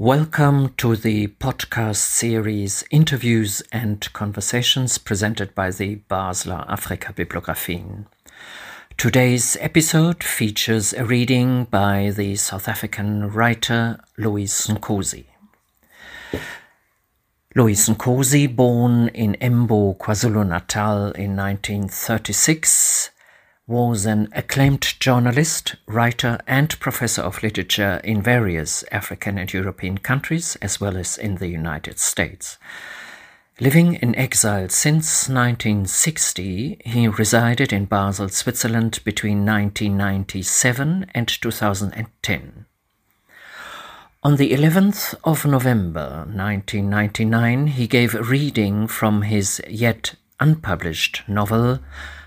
Welcome to the podcast series Interviews and Conversations presented by the Basler Afrika Bibliographien. Today's episode features a reading by the South African writer Lewis Nkosi. Lewis Nkosi, born in Embo, KwaZulu-Natal in 1936, was an acclaimed journalist, writer, and professor of literature in various African and European countries, as well as in the United States. Living in exile since 1960, he resided in Basel, Switzerland between 1997 and 2010. On the 11th of November 1999, he gave a reading from his yet unpublished novel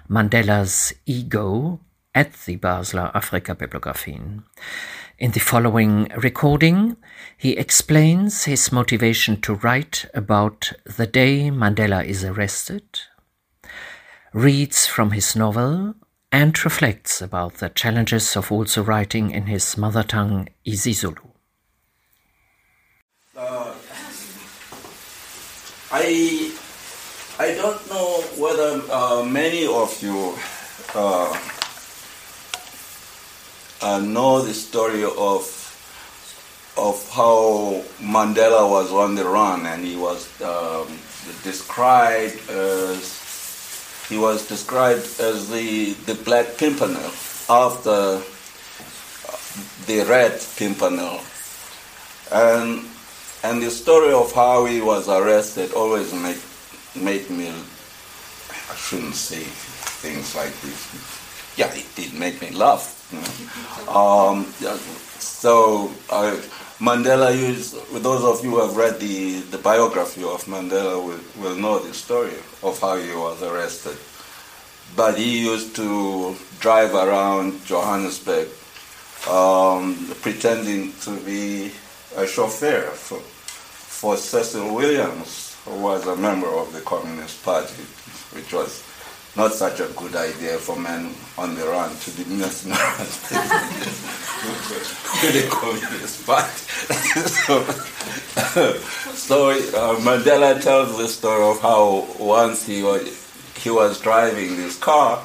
Mandela's Ego at the Basler Afrika Bibliographien. In the following recording, he explains his motivation to write about the day Mandela is arrested, reads from his novel, and reflects about the challenges of also writing in his mother tongue, isiZulu. Uh, I I don't know whether uh, many of you uh, uh, know the story of of how Mandela was on the run, and he was um, described as he was described as the the Black Pimpernel after the Red Pimpernel, and and the story of how he was arrested always make made me, I shouldn't say things like this. Yeah, it did make me laugh. You know? um, so uh, Mandela used, those of you who have read the, the biography of Mandela will, will know the story of how he was arrested. But he used to drive around Johannesburg um, pretending to be a chauffeur for, for Cecil Williams, who was a member of the Communist Party, which was not such a good idea for men on the run to be mesmerized with the Communist Party. so, so uh, Mandela tells the story of how once he was, he was driving this car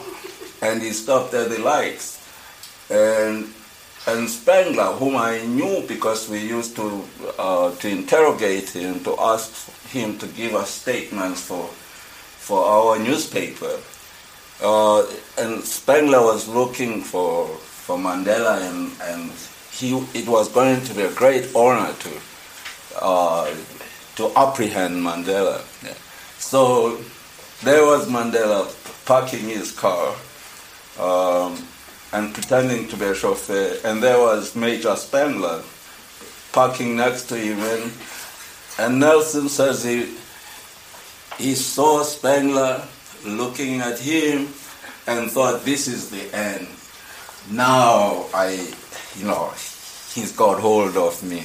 and he stopped at the lights. And and Spengler, whom I knew because we used to uh, to interrogate him, to ask him to give us statements for for our newspaper. Uh, and Spengler was looking for for Mandela, and and he it was going to be a great honor to uh, to apprehend Mandela. So there was Mandela parking his car. Um, and pretending to be a chauffeur. And there was Major Spengler parking next to him. And, and Nelson says he, he saw Spengler looking at him and thought, this is the end. Now I, you know, he's got hold of me.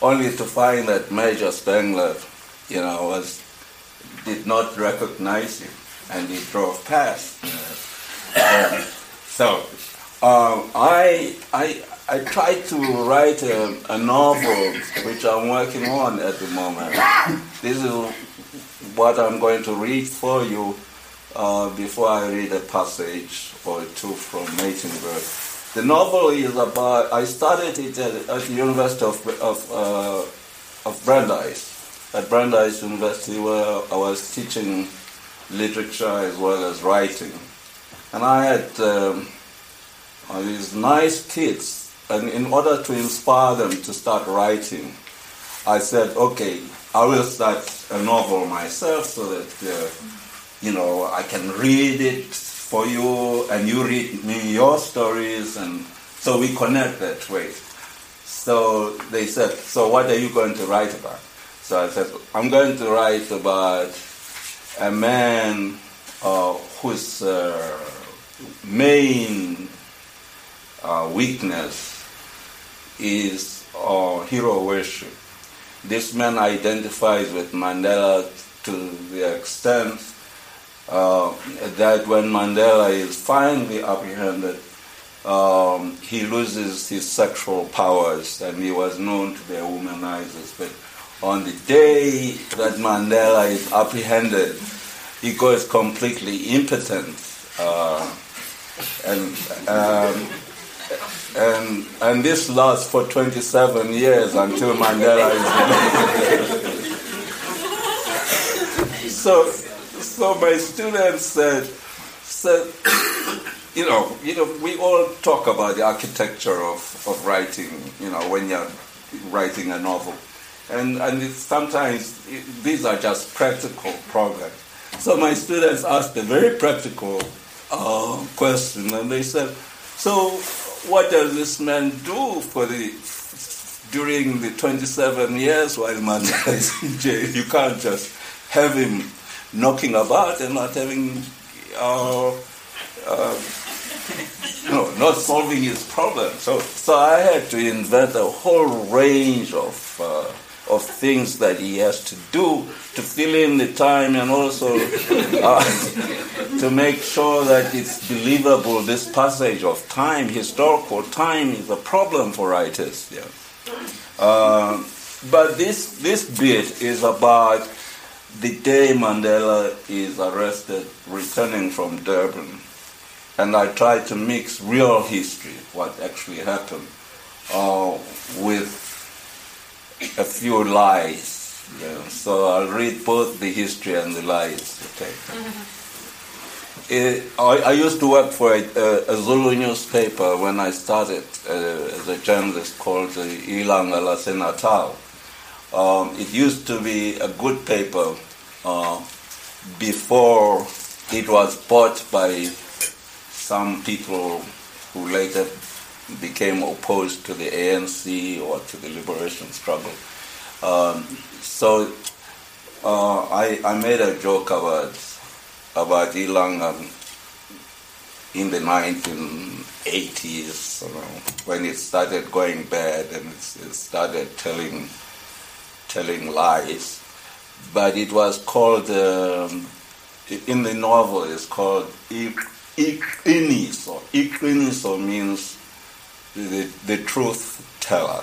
Only to find that Major Spengler, you know, was did not recognize him and he drove past. so um, I, I, I tried to write a, a, novel which I'm working on at the moment. This is what I'm going to read for you uh, before I read a passage or two from Maidenberg. The novel is about, I started it at, at the University of, of, uh, of Brandeis, at Brandeis University where I was teaching literature as well as writing. And I had um, these nice kids, and in order to inspire them to start writing, I said, okay, I will start a novel myself so that, uh, you know, I can read it for you and you read me your stories and so we connect that way. So they said, so what are you going to write about? So I said, I'm going to write about a man uh, whose uh, main uh, weakness is uh, hero worship. This man identifies with Mandela to the extent uh, that when Mandela is finally apprehended, um, he loses his sexual powers, and he was known to be a womanizer. But on the day that Mandela is apprehended, he goes completely impotent. Uh, and, um, and, and this lasts for 27 years until Mandela is so, so my students said, said you know, you know, we all talk about the architecture of, of writing, you know, when you're writing a novel. And, and sometimes it, these are just practical problems. So my students asked a very practical uh, question, and they said, "So, what does this man do for the during the 27 years while Mandela is in jail? You can't just have him knocking about and not having." Uh, uh, no, not solving his problem. So, so I had to invent a whole range of uh, of things that he has to do to fill in the time and also uh, to make sure that it's believable. This passage of time, historical time, is a problem for writers. Yeah. Uh, but this this bit is about the day Mandela is arrested, returning from Durban and I try to mix real history, what actually happened, uh, with a few lies. So I'll read both the history and the lies. Okay. Mm-hmm. It, I, I, used to work for a, a, a Zulu newspaper when I started uh, as a journalist called the Ilanga Lasenatal. Um, it used to be a good paper uh, before it was bought by some people who later became opposed to the ANC or to the liberation struggle. Um, so uh, I, I made a joke about about Ilanga in the 1980s you know, when it started going bad and it, started telling telling lies. But it was called um, in the novel. It's called Ik, Iqiniso. Iqiniso means the, the truth teller.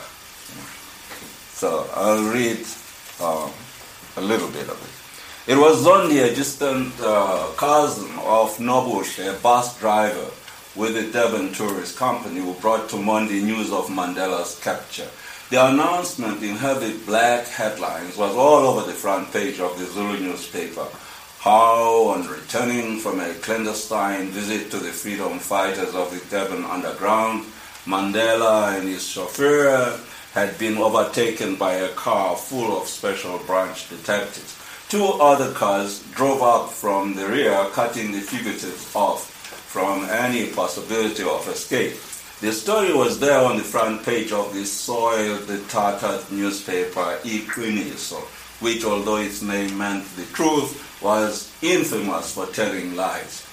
So I'll read uh, a little bit of it. It was only a distant uh, cousin of Nobush, a bus driver with the Durban Tourist Company, who brought to Monday news of Mandela's capture. The announcement in heavy black headlines was all over the front page of the Zulu newspaper how, on returning from a clandestine visit to the freedom fighters of the Durban Underground, Mandela and his chauffeur had been overtaken by a car full of special branch detectives. Two other cars drove up from the rear, cutting the fugitives off from any possibility of escape. The story was there on the front page of the soiled, tattered newspaper, Iqiniso, which, although its name meant the truth, was infamous for telling lies,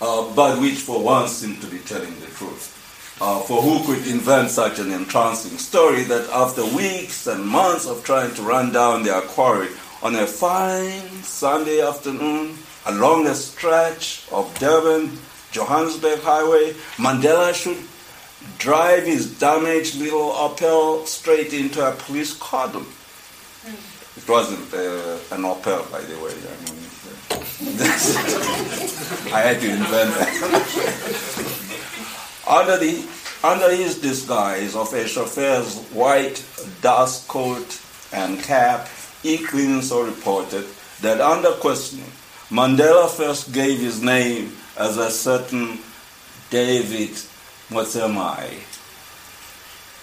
uh, but which for once seemed to be telling the truth. Uh, for who could invent such an entrancing story that after weeks and months of trying to run down their quarry on a fine Sunday afternoon along a stretch of Durban Johannesburg Highway, Mandela should drive his damaged little Opel straight into a police cordon. It wasn't uh, an Opel, by the way. I mean, I had to invent that. under, the, under his disguise of a chauffeur's white dust coat and cap, Iqiniso reported that under questioning, Mandela first gave his name as a certain David Motsamayi.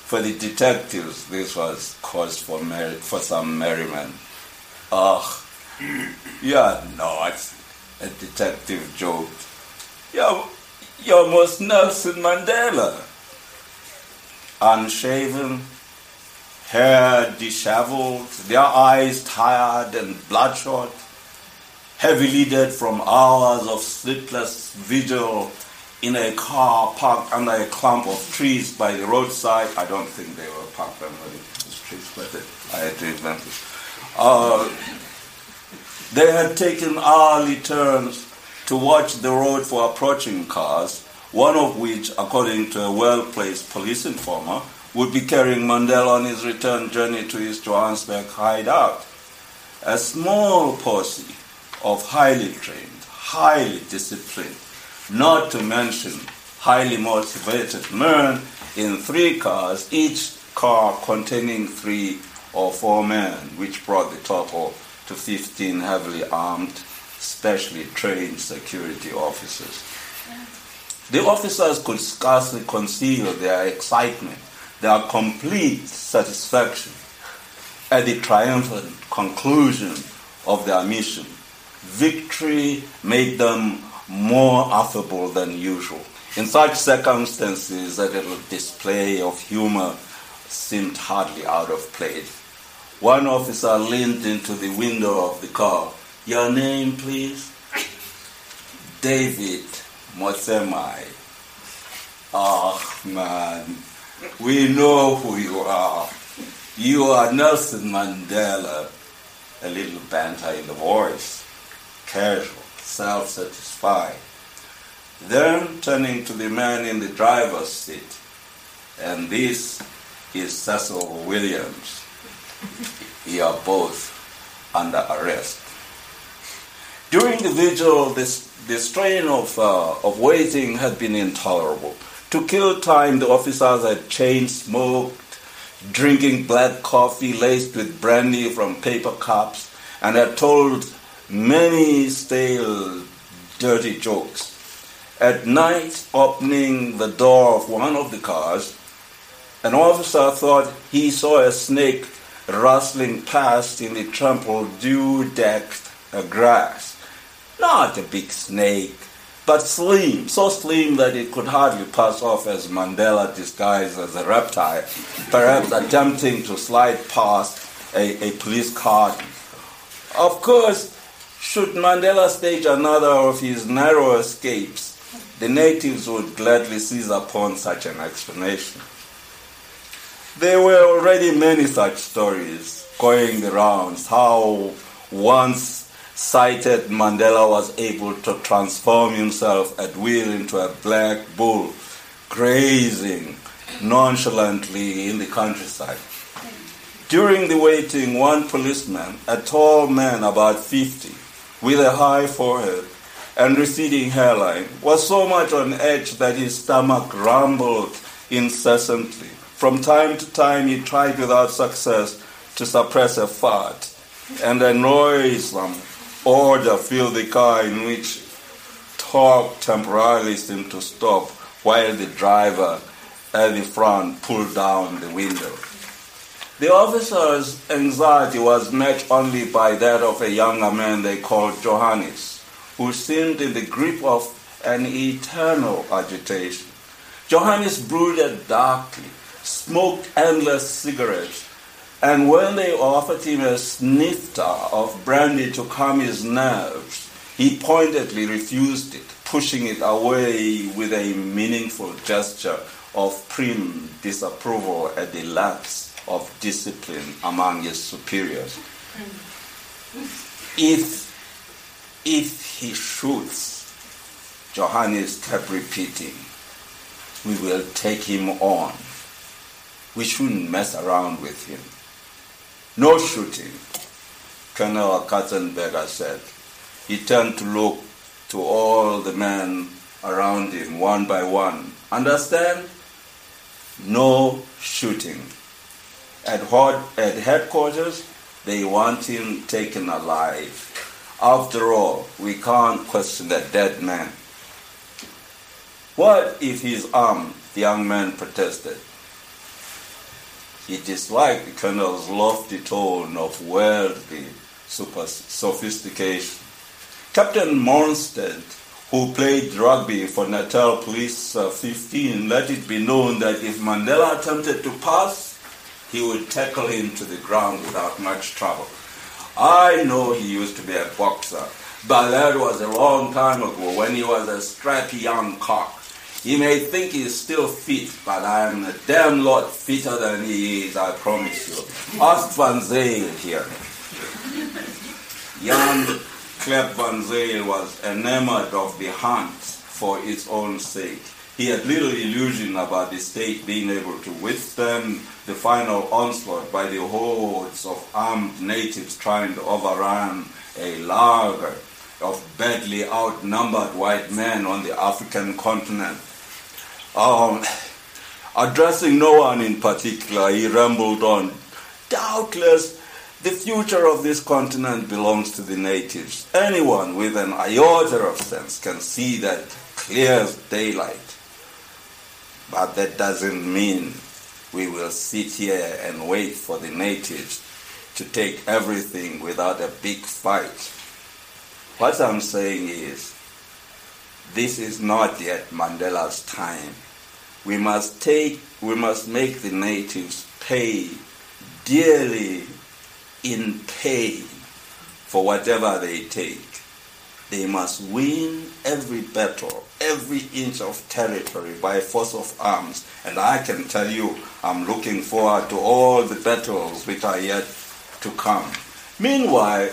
For the detectives, this was cause for, mer- for some merriment. Ugh, you're not, a detective joked. You're, you're almost Nelson Mandela. Unshaven, hair disheveled, their eyes tired and bloodshot, heavy lidded from hours of sleepless vigil in a car parked under a clump of trees by the roadside. I don't think they were parked under the trees, but I had to invent it. Uh, they had taken hourly turns to watch the road for approaching cars, one of which, according to a well-placed police informer, would be carrying Mandela on his return journey to his Johannesburg hideout. A small posse of highly trained, highly disciplined, not to mention highly motivated men in three cars, each car containing three or four men, which brought the total to 15 heavily armed, specially trained security officers. The officers could scarcely conceal their excitement, their complete satisfaction at the triumphant conclusion of their mission. Victory made them more affable than usual. In such circumstances, a little display of humor seemed hardly out of place. One officer leaned into the window of the car. Your name, please? David Motsamayi. Oh, ah, man, we know who you are. You are Nelson Mandela. A little banter in the voice, casual, self satisfied. Then turning to the man in the driver's seat, and this is Cecil Williams. You are both under arrest. During the vigil, this, the strain of, uh, of waiting had been intolerable. To kill time, the officers had chain smoked, drinking black coffee laced with brandy from paper cups, and had told many stale, dirty jokes. At night, opening the door of one of the cars, an officer thought he saw a snake rustling past in the trampled, dew-decked grass. Not a big snake, but slim, so slim that it could hardly pass off as Mandela disguised as a reptile, perhaps attempting to slide past a, a police car. Of course, should Mandela stage another of his narrow escapes, the natives would gladly seize upon such an explanation. There were already many such stories going the rounds how once sighted Mandela was able to transform himself at will into a black bull, grazing nonchalantly in the countryside. During the waiting, one policeman, a tall man about 50, with a high forehead and receding hairline, was so much on edge that his stomach rumbled incessantly. From time to time, he tried without success to suppress a fart, and a noisome order filled the car in which talk temporarily seemed to stop while the driver at the front pulled down the window. The officer's anxiety was met only by that of a younger man they called Johannes, who seemed in the grip of an eternal agitation. Johannes brooded darkly smoked endless cigarettes. And when they offered him a snifter of brandy to calm his nerves, he pointedly refused it, pushing it away with a meaningful gesture of prim disapproval at the lapse of discipline among his superiors. If, if he shoots, Johannes kept repeating, we will take him on we shouldn't mess around with him. No shooting, Colonel Katzenberger said. He turned to look to all the men around him one by one. Understand? No shooting. At, at headquarters, they want him taken alive. After all, we can't question a dead man. What if he's armed? The young man protested. He disliked the colonel's lofty tone of worldly super sophistication. Captain Monstead, who played rugby for Natal Police uh, 15, let it be known that if Mandela attempted to pass, he would tackle him to the ground without much trouble. I know he used to be a boxer, but that was a long time ago when he was a strappy young cock. He may think he's still fit, but I am a damn lot fitter than he is, I promise you. Ask Van Zyl here. Jan Klep Van Zyl was enamored of the hunt for its own sake. he had little illusion about the state being able to withstand the final onslaught by the hordes of armed natives trying to overrun a lager of badly outnumbered white men on the African continent. Um, addressing no one in particular, he rambled on. Doubtless, the future of this continent belongs to the natives. Anyone with an iota of sense can see that clear as daylight. But that doesn't mean we will sit here and wait for the natives to take everything without a big fight. What I'm saying is, this is not yet Mandela's time. We must take, we must make the natives pay dearly in pain for whatever they take. They must win every battle, every inch of territory by force of arms. And I can tell you, I'm looking forward to all the battles which are yet to come. Meanwhile,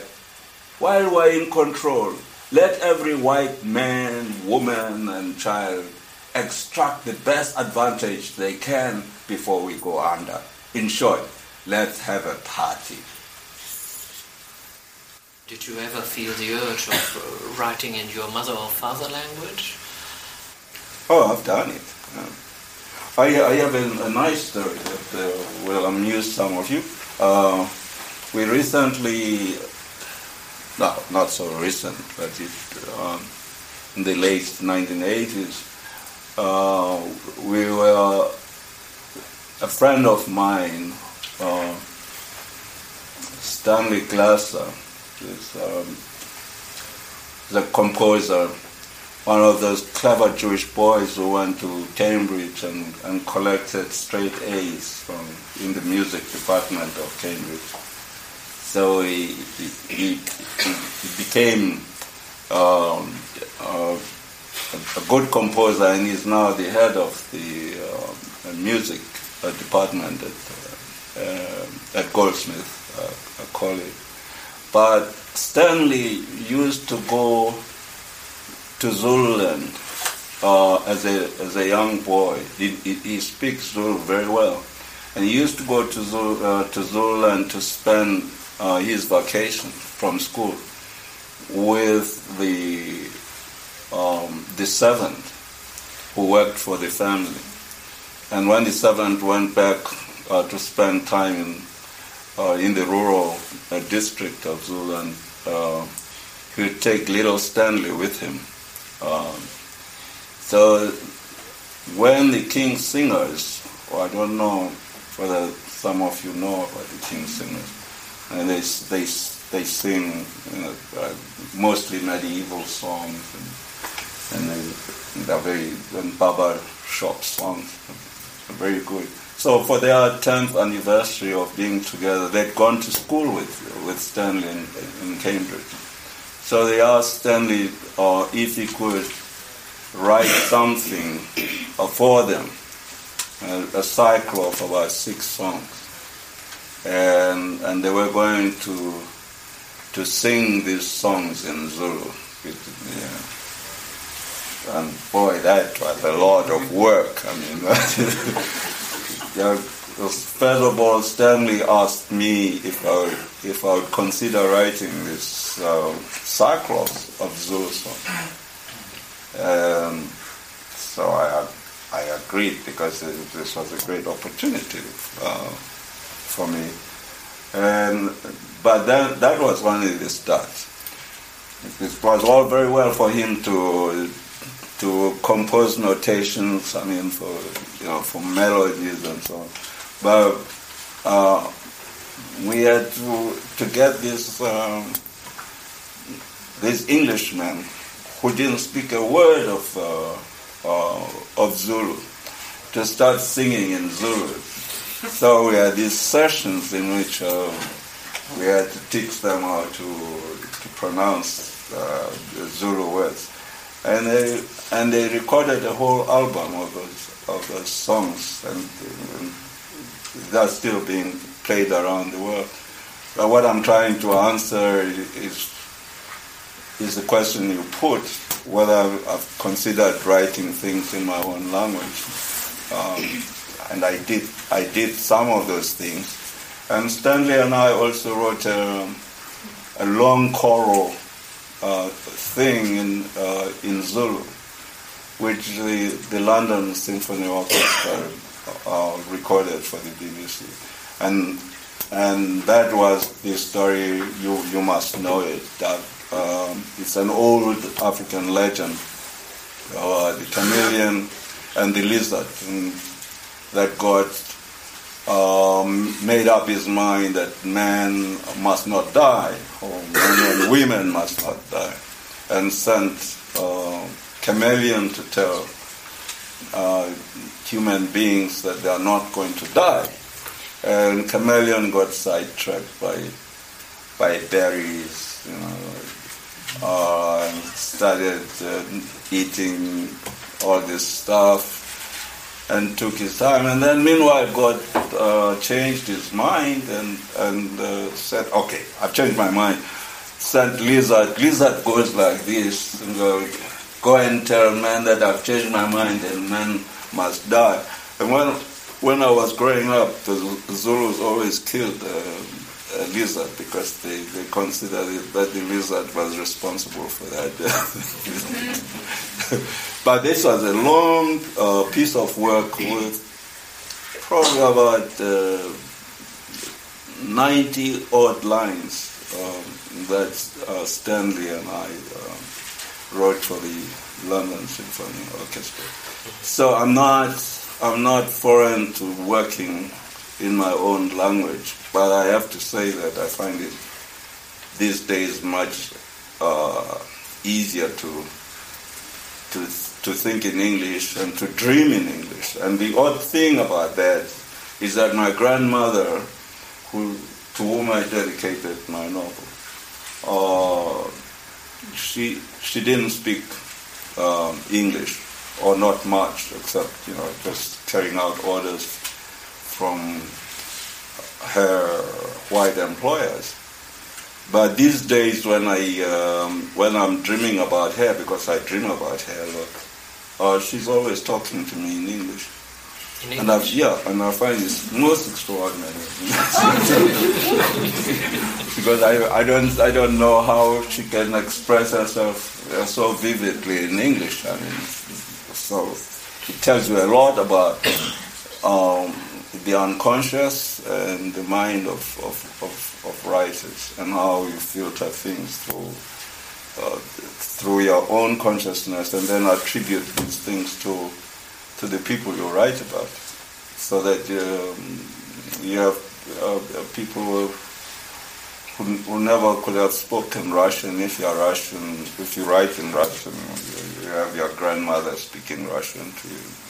while we're in control, let every white man, woman, and child extract the best advantage they can before we go under. In short, let's have a party. Did you ever feel the urge of uh, writing in your mother or father language? Oh, I've done it. I, I have a, a, nice story that uh, will amuse some of you. Uh, we recently, no, not so recent, but it, um, in the late 1980s, uh, we were, a friend of mine, uh, Stanley Glasser, is um, the composer, one of those clever Jewish boys who went to Cambridge and, and collected straight A's from in the music department of Cambridge. So he, he, he, became um, uh, a good composer and he's now the head of the uh, music uh, department at, uh, uh, at Goldsmith College. But Stanley used to go to Zululand uh, as, a, as a young boy. He, he, he, speaks Zulu very well. And he used to go to, Zulu, uh, to Zululand to spend uh, his vacation from school with the, um, the servant who worked for the family. And when the servant went back uh, to spend time in uh, in the rural uh, district of Zululand, uh, he would take little Stanley with him. Um, so when the King Singers, or I don't know whether some of you know about the King Singers, and they they they sing you know, uh, mostly medieval songs and, and they, they're very and barber shop songs, very good. So for their 10th anniversary of being together, they'd gone to school with, with Stanley in, in Cambridge. So they asked Stanley uh, if he could write something for them, a, cycle of about six songs. And, and they were going to, to sing these songs in Zulu. yeah. And boy, that was a lot of work. I mean, first of all, Stanley asked me if I would, if I would consider writing this uh, of Zulu songs. Um, so I, I agreed because this was a great opportunity uh, for me. And, but that, that was only the start. It was all very well for him to to compose notations. I mean, for you know, for melodies and so on. But uh, we had to to get this um, this Englishman who didn't speak a word of uh, uh, of Zulu to start singing in Zulu. So we had these sessions in which uh, we had to teach them how to to pronounce uh, the Zulu words and they and they recorded a whole album of those of those songs, and, and that's still being played around the world. But what I'm trying to answer is is the question you put whether I've considered writing things in my own language. Um, and I did, I did some of those things. And Stanley and I also wrote a, a long choral uh, thing in, uh, in Zulu, which the, the London Symphony Orchestra uh, recorded for the BBC. And, and that was the story, you, you must know it, that um, it's an old African legend, uh, the chameleon and the lizard, and that God um, made up his mind that man must not die, or men and women must not die, and sent uh, chameleon to tell uh, human beings that they are not going to die. And chameleon got sidetracked by by berries, you know, uh, and started uh, eating all this stuff and took his time. And then, meanwhile, God uh, changed his mind and and uh, said, "Okay, I've changed my mind." Sent lizard. Lizard goes like this. And go, go and tell man that I've changed my mind and man must die. And when when I was growing up, the Zulus always killed uh, a lizard because they, they considered that the lizard was responsible for that. but this was a long uh, piece of work with probably about uh, 90 odd lines um, that uh, Stanley and I um, wrote for the London Symphony Orchestra. So I'm not I'm not foreign to working in my own language, but I have to say that I find it these days much uh, easier to to to think in English and to dream in English. And the odd thing about that is that my grandmother, who to whom I dedicated my novel, uh, she she didn't speak um, English or not much, except you know just carrying out orders from her white employers. But these days, when I um, when I'm dreaming about her, because I dream about her, look, uh, she's always talking to me in English. In And I, English. yeah, and I find it most extraordinary because I, I don't I don't know how she can express herself uh, so vividly in English. I mean, so it tells you a lot about um, the unconscious and the mind of, of, of, of writers and how you filter things through uh, through your own consciousness and then attribute these things to to the people you write about, so that um, you have uh, people who, who never could have spoken Russian. If you are Russian, if you write in Russian, you have your grandmother speaking Russian to you.